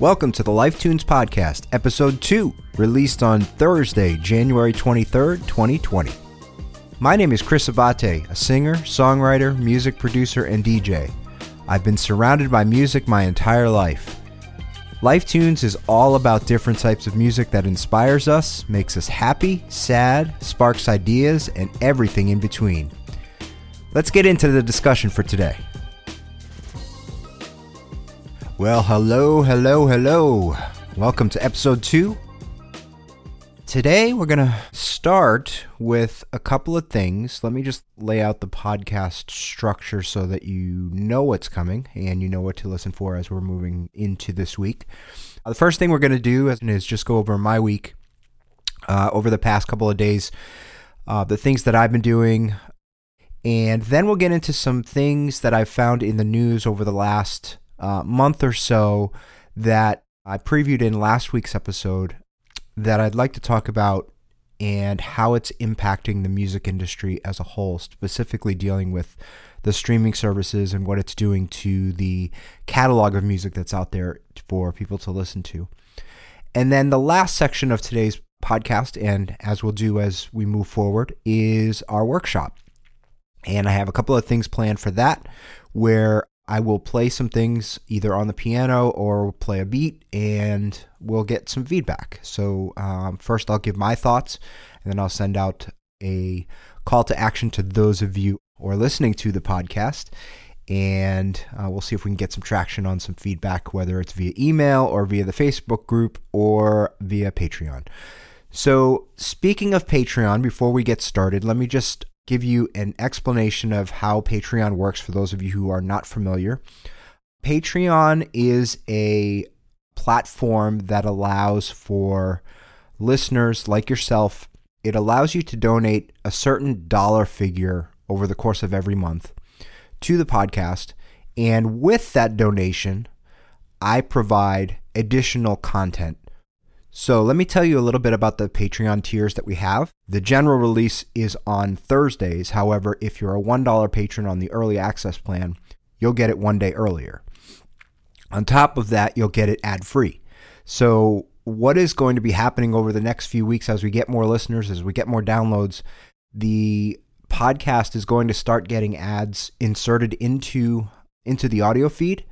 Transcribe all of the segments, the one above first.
Welcome to the Life Tunes Podcast, Episode 2, released on Thursday, January 23rd, 2020. My name is Chris Abbate, a singer, songwriter, music producer, and DJ. I've been surrounded by music my entire life. Life Tunes is all about different types of music that inspires us, makes us happy, sad, sparks ideas, and everything in between. Let's get into the discussion for today. Well, hello, hello, hello. Welcome to episode two. Today, we're going to start with a couple of things. Let me just lay out the podcast structure so that you know what's coming and you know what to listen for as we're moving into this week. Uh, the first thing we're going to do is just go over my week uh, over the past couple of days, uh, the things that I've been doing, and then we'll get into some things that I've found in the news over the last uh, month or so that I previewed in last week's episode that I'd like to talk about and how it's impacting the music industry as a whole, specifically dealing with the streaming services and what it's doing to the catalog of music that's out there for people to listen to. And then the last section of today's podcast, and as we'll do as we move forward, is our workshop. And I have a couple of things planned for that where I will play some things either on the piano or play a beat, and we'll get some feedback. So, um, first, I'll give my thoughts, and then I'll send out a call to action to those of you who are listening to the podcast. And uh, we'll see if we can get some traction on some feedback, whether it's via email or via the Facebook group or via Patreon. So, speaking of Patreon, before we get started, let me just give you an explanation of how Patreon works for those of you who are not familiar. Patreon is a platform that allows for listeners like yourself, it allows you to donate a certain dollar figure over the course of every month to the podcast. And with that donation, I provide additional content so let me tell you a little bit about the Patreon tiers that we have. The general release is on Thursdays. However, if you're a $1 patron on the early access plan, you'll get it one day earlier. On top of that, you'll get it ad free. So, what is going to be happening over the next few weeks as we get more listeners, as we get more downloads? The podcast is going to start getting ads inserted into into the audio feed.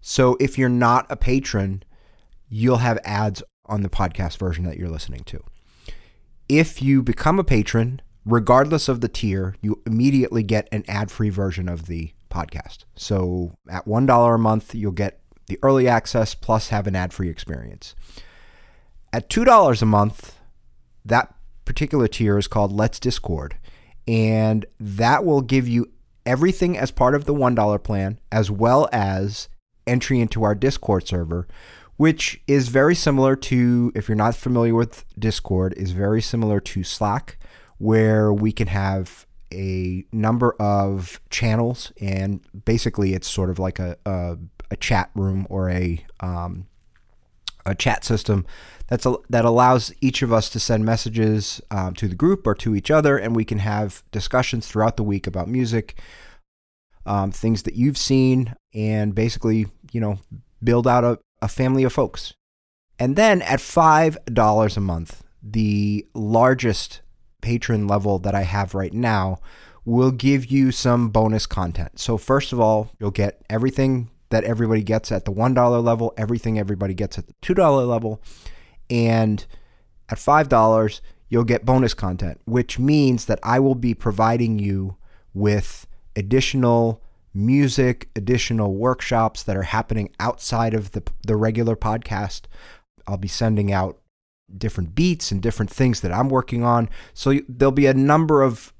So, if you're not a patron, you'll have ads on the podcast version that you're listening to. If you become a patron, regardless of the tier, you immediately get an ad free version of the podcast. So at $1 a month, you'll get the early access plus have an ad free experience. At $2 a month, that particular tier is called Let's Discord. And that will give you everything as part of the $1 plan, as well as entry into our Discord server, which is very similar to, if you're not familiar with Discord, is very similar to Slack, where we can have a number of channels, and basically it's sort of like a, a, a chat room or a um, a chat system that's a, that allows each of us to send messages um, to the group or to each other, and we can have discussions throughout the week about music, um, things that you've seen, and basically, you know, build out a, a family of folks. And then at $5 a month, the largest patron level that I have right now will give you some bonus content. So, first of all, you'll get everything that everybody gets at the $1 level, everything everybody gets at the $2 level. And at $5, you'll get bonus content, which means that I will be providing you with additional music, additional workshops that are happening outside of the, the regular podcast. I'll be sending out different beats and different things that I'm working on. So there'll be a number of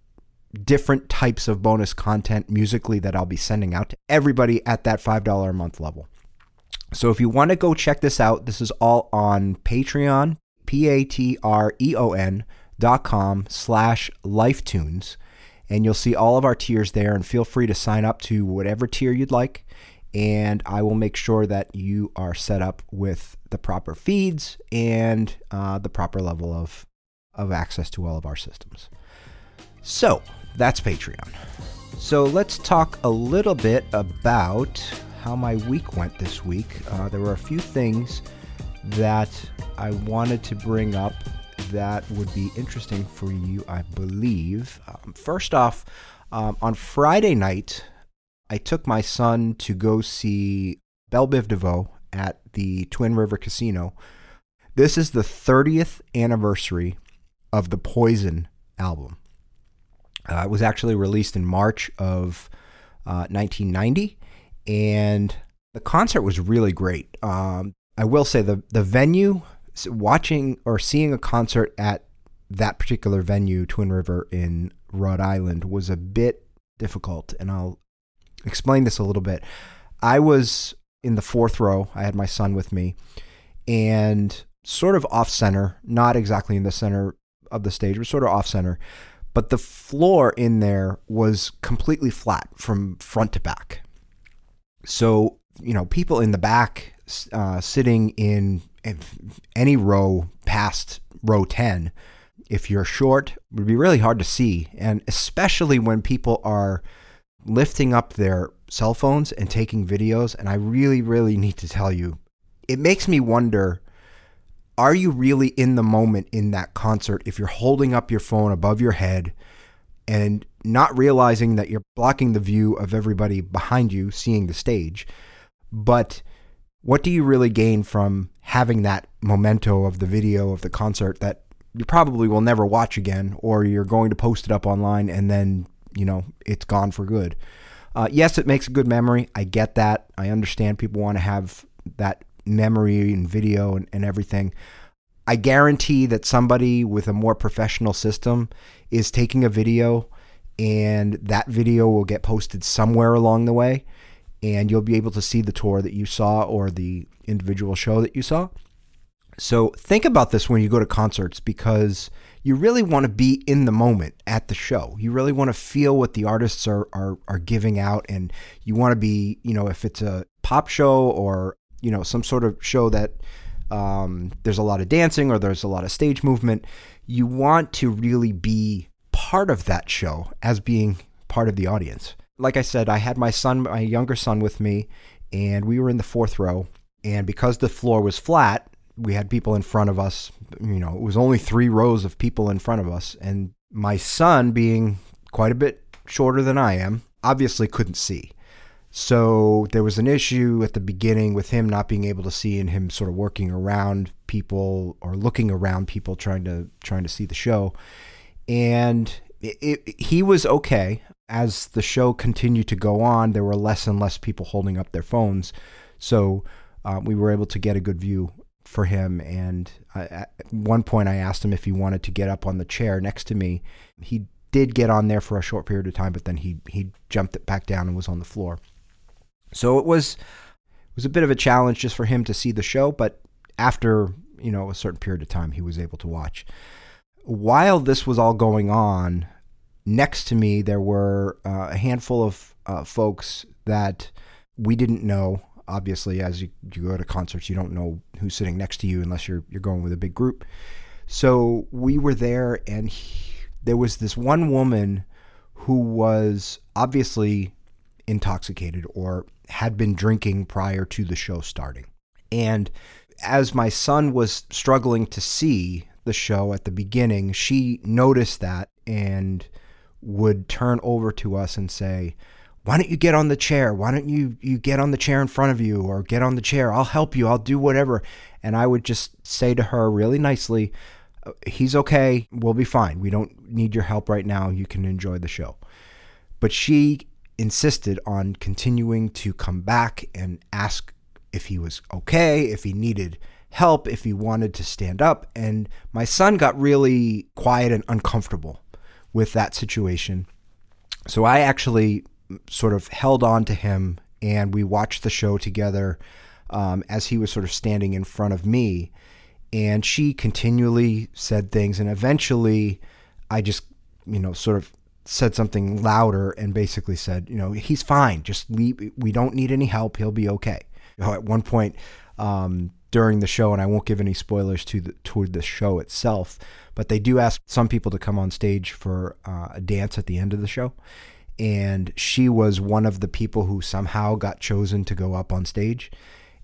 different types of bonus content musically that I'll be sending out to everybody at that $5 a month level. So if you want to go check this out, this is all on Patreon, P-A-T-R-E-O-N dot com slash lifetunes and you'll see all of our tiers there. And feel free to sign up to whatever tier you'd like. And I will make sure that you are set up with the proper feeds and uh, the proper level of, of access to all of our systems. So that's Patreon. So let's talk a little bit about how my week went this week. Uh, there were a few things that I wanted to bring up that would be interesting for you, I believe. Um, first off, um, on Friday night, I took my son to go see Bell Biv DeVoe at the Twin River Casino. This is the 30th anniversary of the Poison album. Uh, it was actually released in March of uh, 1990, and the concert was really great. Um, I will say the the venue, watching or seeing a concert at that particular venue, Twin River in Rhode Island, was a bit difficult, and I'll explain this a little bit. I was in the fourth row. I had my son with me, and sort of off center, not exactly in the center of the stage, but sort of off center but the floor in there was completely flat from front to back. So, you know, people in the back uh, sitting in any row past row 10, if you're short, would be really hard to see. And especially when people are lifting up their cell phones and taking videos. And I really, really need to tell you, it makes me wonder are you really in the moment in that concert if you're holding up your phone above your head and not realizing that you're blocking the view of everybody behind you seeing the stage? But what do you really gain from having that memento of the video of the concert that you probably will never watch again, or you're going to post it up online and then, you know, it's gone for good? Uh, yes, it makes a good memory. I get that. I understand people want to have that memory and video and, and everything. I guarantee that somebody with a more professional system is taking a video and that video will get posted somewhere along the way and you'll be able to see the tour that you saw or the individual show that you saw. So think about this when you go to concerts because you really want to be in the moment at the show. You really want to feel what the artists are, are are giving out and you want to be, you know, if it's a pop show or you know some sort of show that um, there's a lot of dancing or there's a lot of stage movement, you want to really be part of that show as being part of the audience. Like I said, I had my son, my younger son, with me, and we were in the fourth row. And because the floor was flat, we had people in front of us. You know, it was only three rows of people in front of us. And my son, being quite a bit shorter than I am, obviously couldn't see. So there was an issue at the beginning with him not being able to see and him sort of working around people or looking around people trying to trying to see the show. And it, it, he was okay. As the show continued to go on, there were less and less people holding up their phones. So uh, we were able to get a good view for him. And I, at one point, I asked him if he wanted to get up on the chair next to me. He did get on there for a short period of time, but then he he jumped it back down and was on the floor. So it was it was a bit of a challenge just for him to see the show, but after you know a certain period of time, he was able to watch. While this was all going on, next to me there were uh, a handful of uh, folks that we didn't know. Obviously, as you, you go to concerts, you don't know who's sitting next to you unless you're you're going with a big group. So we were there, and he, there was this one woman who was obviously intoxicated or had been drinking prior to the show starting. And as my son was struggling to see the show at the beginning, she noticed that and would turn over to us and say, why don't you get on the chair? Why don't you you get on the chair in front of you or get on the chair? I'll help you. I'll do whatever. And I would just say to her really nicely, uh, he's okay. We'll be fine. We don't need your help right now. You can enjoy the show. But she insisted on continuing to come back and ask if he was okay, if he needed help, if he wanted to stand up. And my son got really quiet and uncomfortable with that situation. So I actually sort of held on to him and we watched the show together um, as he was sort of standing in front of me. And she continually said things. And eventually I just, you know, sort of said something louder and basically said, you know, he's fine. Just leave. We don't need any help. He'll be okay. You know, at one point um, during the show, and I won't give any spoilers to the to the show itself, but they do ask some people to come on stage for uh, a dance at the end of the show, and she was one of the people who somehow got chosen to go up on stage,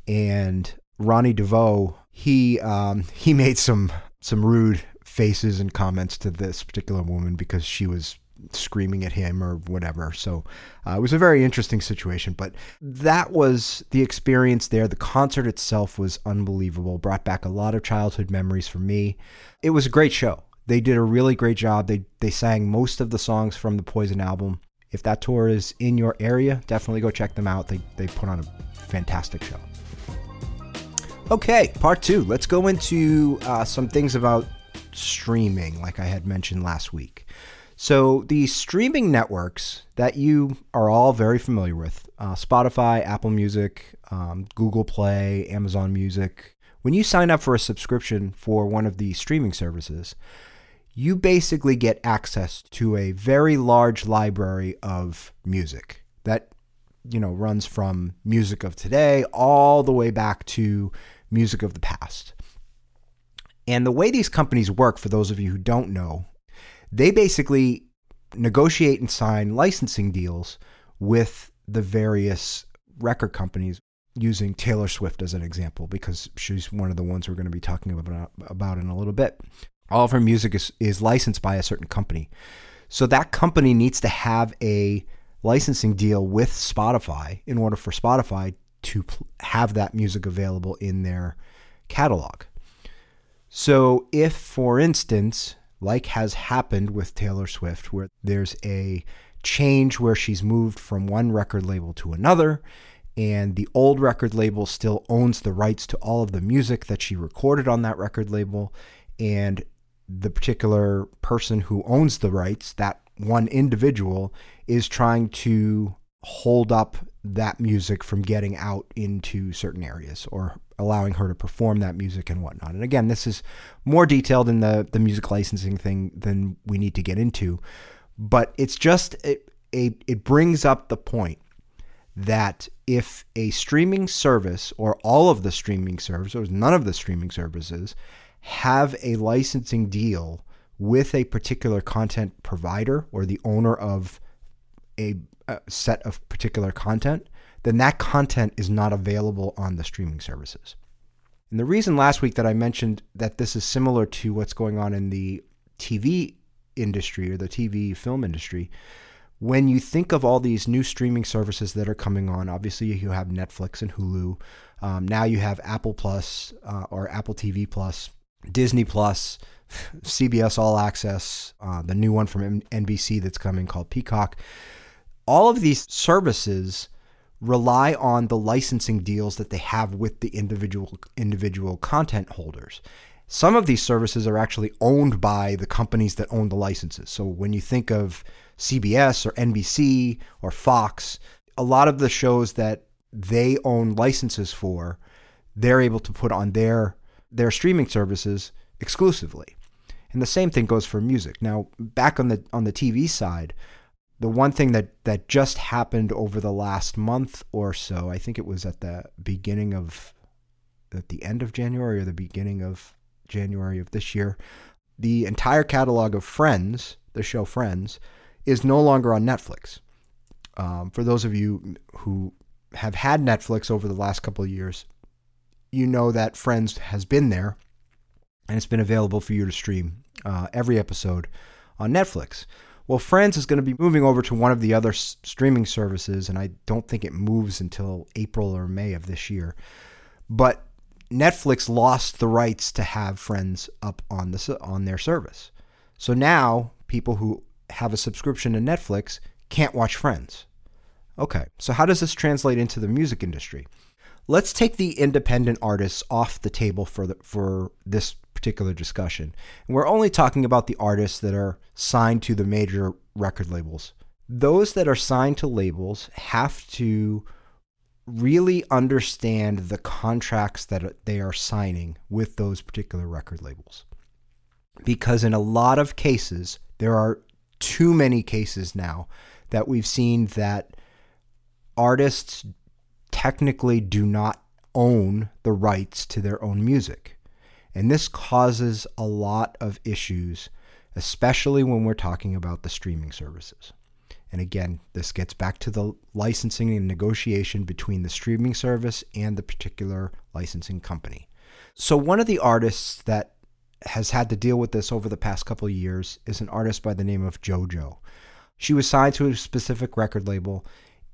and Ronnie DeVoe, he um, he made some some rude faces and comments to this particular woman because she was screaming at him or whatever. So uh, it was a very interesting situation. But that was the experience there. The concert itself was unbelievable, brought back a lot of childhood memories for me. It was a great show. They did a really great job. They, they sang most of the songs from the Poison album. If that tour is in your area, definitely go check them out. They, they put on a fantastic show. Okay, part two. Let's go into uh, some things about streaming, like I had mentioned last week. So, the streaming networks that you are all very familiar with uh, Spotify, Apple Music, um, Google Play, Amazon Music when you sign up for a subscription for one of these streaming services, you basically get access to a very large library of music that you know runs from music of today all the way back to music of the past. And the way these companies work, for those of you who don't know, they basically negotiate and sign licensing deals with the various record companies using Taylor Swift as an example because she's one of the ones we're going to be talking about, about in a little bit. All of her music is, is licensed by a certain company. So that company needs to have a licensing deal with Spotify in order for Spotify to have that music available in their catalog. So, if, for instance, like has happened with Taylor Swift, where there's a change where she's moved from one record label to another, and the old record label still owns the rights to all of the music that she recorded on that record label, and the particular person who owns the rights, that one individual, is trying to hold up that music from getting out into certain areas or allowing her to perform that music and whatnot. And again, this is more detailed in the, the music licensing thing than we need to get into, but it's just a, a it brings up the point that if a streaming service or all of the streaming services, or none of the streaming services, have a licensing deal with a particular content provider or the owner of a, a set of particular content, then that content is not available on the streaming services. And the reason last week that I mentioned that this is similar to what's going on in the TV industry or the TV film industry, when you think of all these new streaming services that are coming on, obviously you have Netflix and Hulu. Um, now you have Apple Plus uh, or Apple TV Plus, Disney Plus, CBS All Access, uh, the new one from NBC that's coming called Peacock. All of these services rely on the licensing deals that they have with the individual individual content holders. Some of these services are actually owned by the companies that own the licenses. So when you think of CBS or NBC or Fox, a lot of the shows that they own licenses for, they're able to put on their their streaming services exclusively. And the same thing goes for music. Now, back on the on the TV side, the one thing that that just happened over the last month or so, I think it was at the beginning of at the end of January or the beginning of January of this year, the entire catalog of Friends, the show Friends, is no longer on Netflix. Um, for those of you who have had Netflix over the last couple of years, you know that Friends has been there and it's been available for you to stream uh, every episode on Netflix. Well, Friends is going to be moving over to one of the other s- streaming services, and I don't think it moves until April or May of this year. But Netflix lost the rights to have Friends up on the on their service. So now people who have a subscription to Netflix can't watch Friends. Okay, so how does this translate into the music industry? Let's take the independent artists off the table for the, for this particular discussion. And we're only talking about the artists that are signed to the major record labels. Those that are signed to labels have to really understand the contracts that they are signing with those particular record labels. Because in a lot of cases, there are too many cases now that we've seen that artists technically do not own the rights to their own music. And this causes a lot of issues, especially when we're talking about the streaming services. And again, this gets back to the licensing and negotiation between the streaming service and the particular licensing company. So, one of the artists that has had to deal with this over the past couple of years is an artist by the name of JoJo. She was signed to a specific record label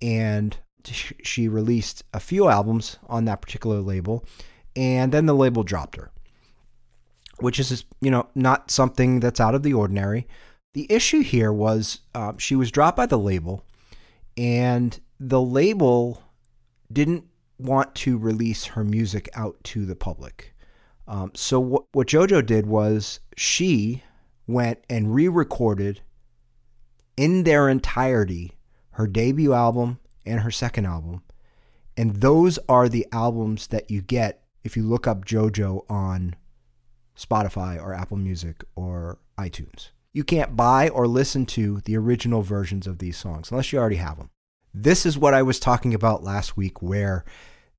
and she released a few albums on that particular label and then the label dropped her which is you know not something that's out of the ordinary the issue here was uh, she was dropped by the label and the label didn't want to release her music out to the public um, so what, what jojo did was she went and re-recorded in their entirety her debut album and her second album. And those are the albums that you get if you look up JoJo on Spotify or Apple Music or iTunes. You can't buy or listen to the original versions of these songs unless you already have them. This is what I was talking about last week, where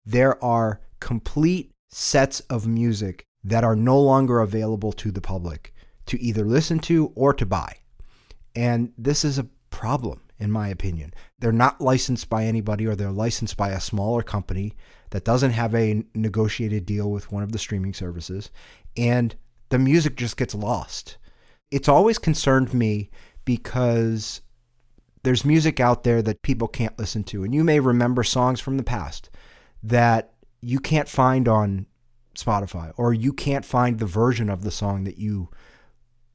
there are complete sets of music that are no longer available to the public to either listen to or to buy. And this is a problem in my opinion. They're not licensed by anybody or they're licensed by a smaller company that doesn't have a negotiated deal with one of the streaming services. And the music just gets lost. It's always concerned me because there's music out there that people can't listen to. And you may remember songs from the past that you can't find on Spotify or you can't find the version of the song that you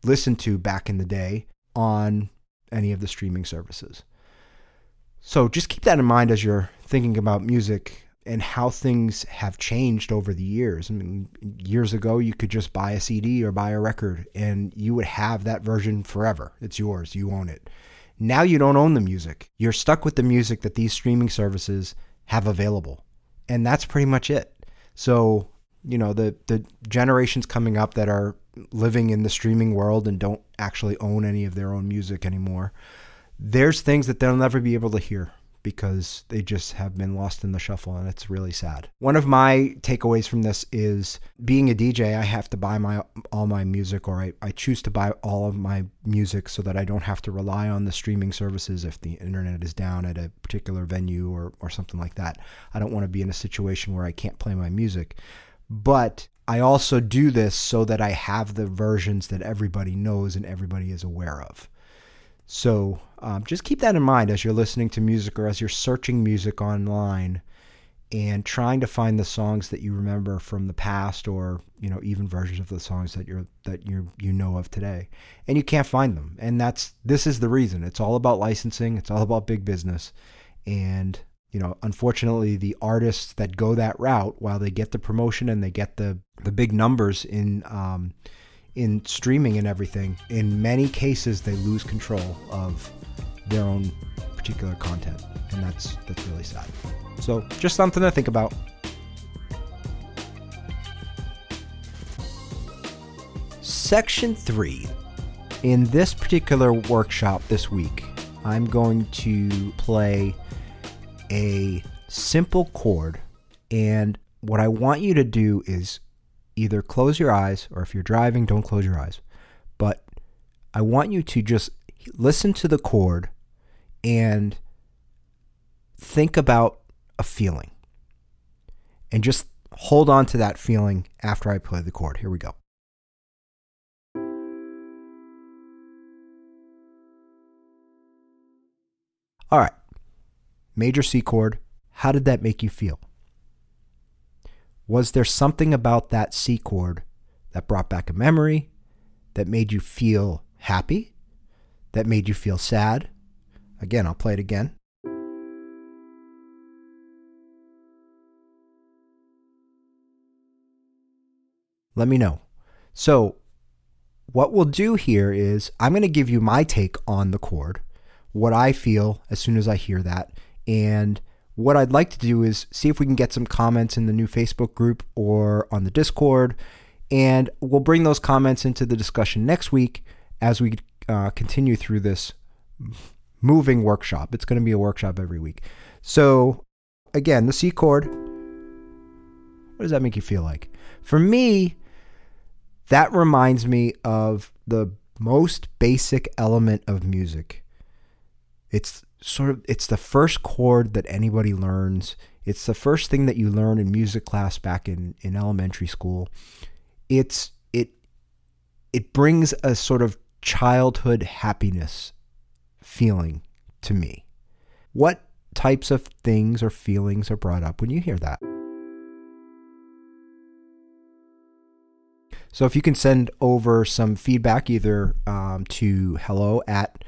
listened to back in the day on any of the streaming services. So just keep that in mind as you're thinking about music and how things have changed over the years. I mean, years ago, you could just buy a CD or buy a record and you would have that version forever. It's yours, you own it. Now you don't own the music. You're stuck with the music that these streaming services have available. And that's pretty much it. So, you know, the, the generations coming up that are living in the streaming world and don't actually own any of their own music anymore, there's things that they'll never be able to hear because they just have been lost in the shuffle and it's really sad. One of my takeaways from this is being a DJ, I have to buy my all my music or I, I choose to buy all of my music so that I don't have to rely on the streaming services if the internet is down at a particular venue or, or something like that. I don't want to be in a situation where I can't play my music. But I also do this so that I have the versions that everybody knows and everybody is aware of. So um, just keep that in mind as you're listening to music or as you're searching music online and trying to find the songs that you remember from the past or you know even versions of the songs that you're that you you know of today. And you can't find them. And that's this is the reason. It's all about licensing. It's all about big business. And you know, unfortunately, the artists that go that route, while they get the promotion and they get the the big numbers in um, in streaming and everything, in many cases they lose control of their own particular content, and that's that's really sad. So, just something to think about. Section three. In this particular workshop this week, I'm going to play a simple chord. And what I want you to do is either close your eyes, or if you're driving, don't close your eyes. But I want you to just listen to the chord and think about a feeling. And just hold on to that feeling after I play the chord. Here we go. All right major C chord, how did that make you feel? Was there something about that C chord that brought back a memory, that made you feel happy, that made you feel sad? Again, I'll play it again. Let me know. So, what we'll do here is I'm going to give you my take on the chord, what I feel as soon as I hear that, and what I'd like to do is see if we can get some comments in the new Facebook group or on the Discord. And we'll bring those comments into the discussion next week as we uh, continue through this moving workshop. It's going to be a workshop every week. So, again, the C chord. What does that make you feel like? For me, that reminds me of the most basic element of music It's sort of it's the first chord that anybody learns. It's the first thing that you learn in music class back in, in elementary school. It's it it brings a sort of childhood happiness feeling to me. What types of things or feelings are brought up when you hear that? So if you can send over some feedback either um, to hello at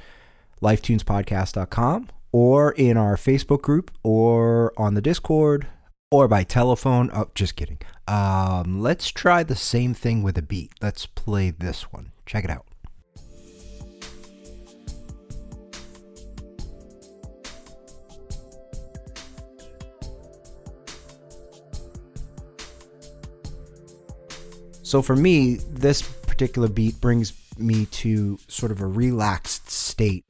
lifetunespodcast.com or in our Facebook group or on the Discord or by telephone. Oh, just kidding. Um, let's try the same thing with a beat. Let's play this one. Check it out. So for me, this particular beat brings me to sort of a relaxed state,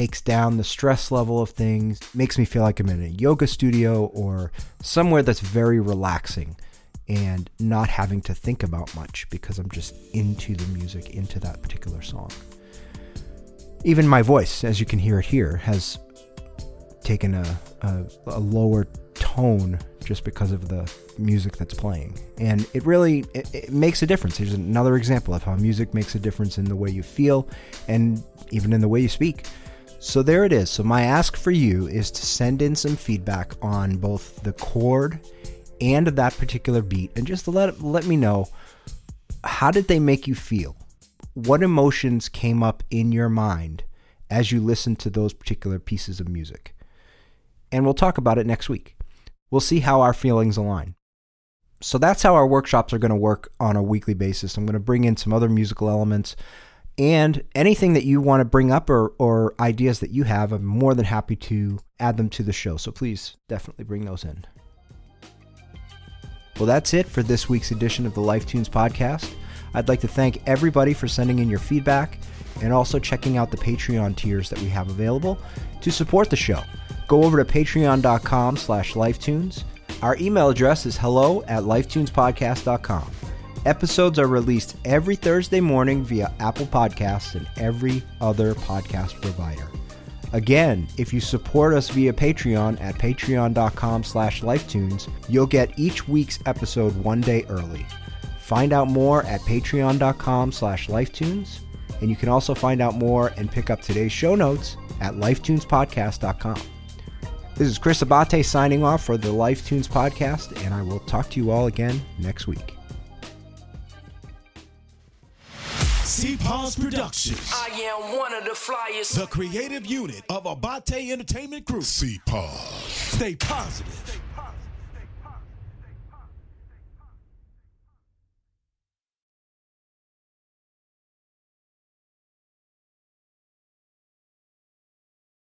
takes down the stress level of things, makes me feel like I'm in a yoga studio or somewhere that's very relaxing and not having to think about much because I'm just into the music, into that particular song. Even my voice, as you can hear it here, has taken a, a, a lower tone just because of the music that's playing. And it really it, it, makes a difference. Here's another example of how music makes a difference in the way you feel and even in the way you speak so there it is. So my ask for you is to send in some feedback on both the chord and that particular beat and just let let me know how did they make you feel? What emotions came up in your mind as you listened to those particular pieces of music? And we'll talk about it next week. We'll see how our feelings align. So that's how our workshops are going to work on a weekly basis. I'm going to bring in some other musical elements and anything that you want to bring up or, or ideas that you have, I'm more than happy to add them to the show. So please definitely bring those in. Well, that's it for this week's edition of the Life Tunes podcast. I'd like to thank everybody for sending in your feedback and also checking out the Patreon tiers that we have available to support the show go over to patreon.com slash lifetunes. Our email address is hello at lifetunespodcast.com. Episodes are released every Thursday morning via Apple Podcasts and every other podcast provider. Again, if you support us via Patreon at patreon.com slash lifetunes, you'll get each week's episode one day early. Find out more at patreon.com slash lifetunes, and you can also find out more and pick up today's show notes at lifetunespodcast.com. This is Chris Abbate signing off for the Life Tunes podcast, and I will talk to you all again next week. C-Pause Productions. I am one of the flyers. The creative unit of Abbate Entertainment Group. C-Pause. Stay positive.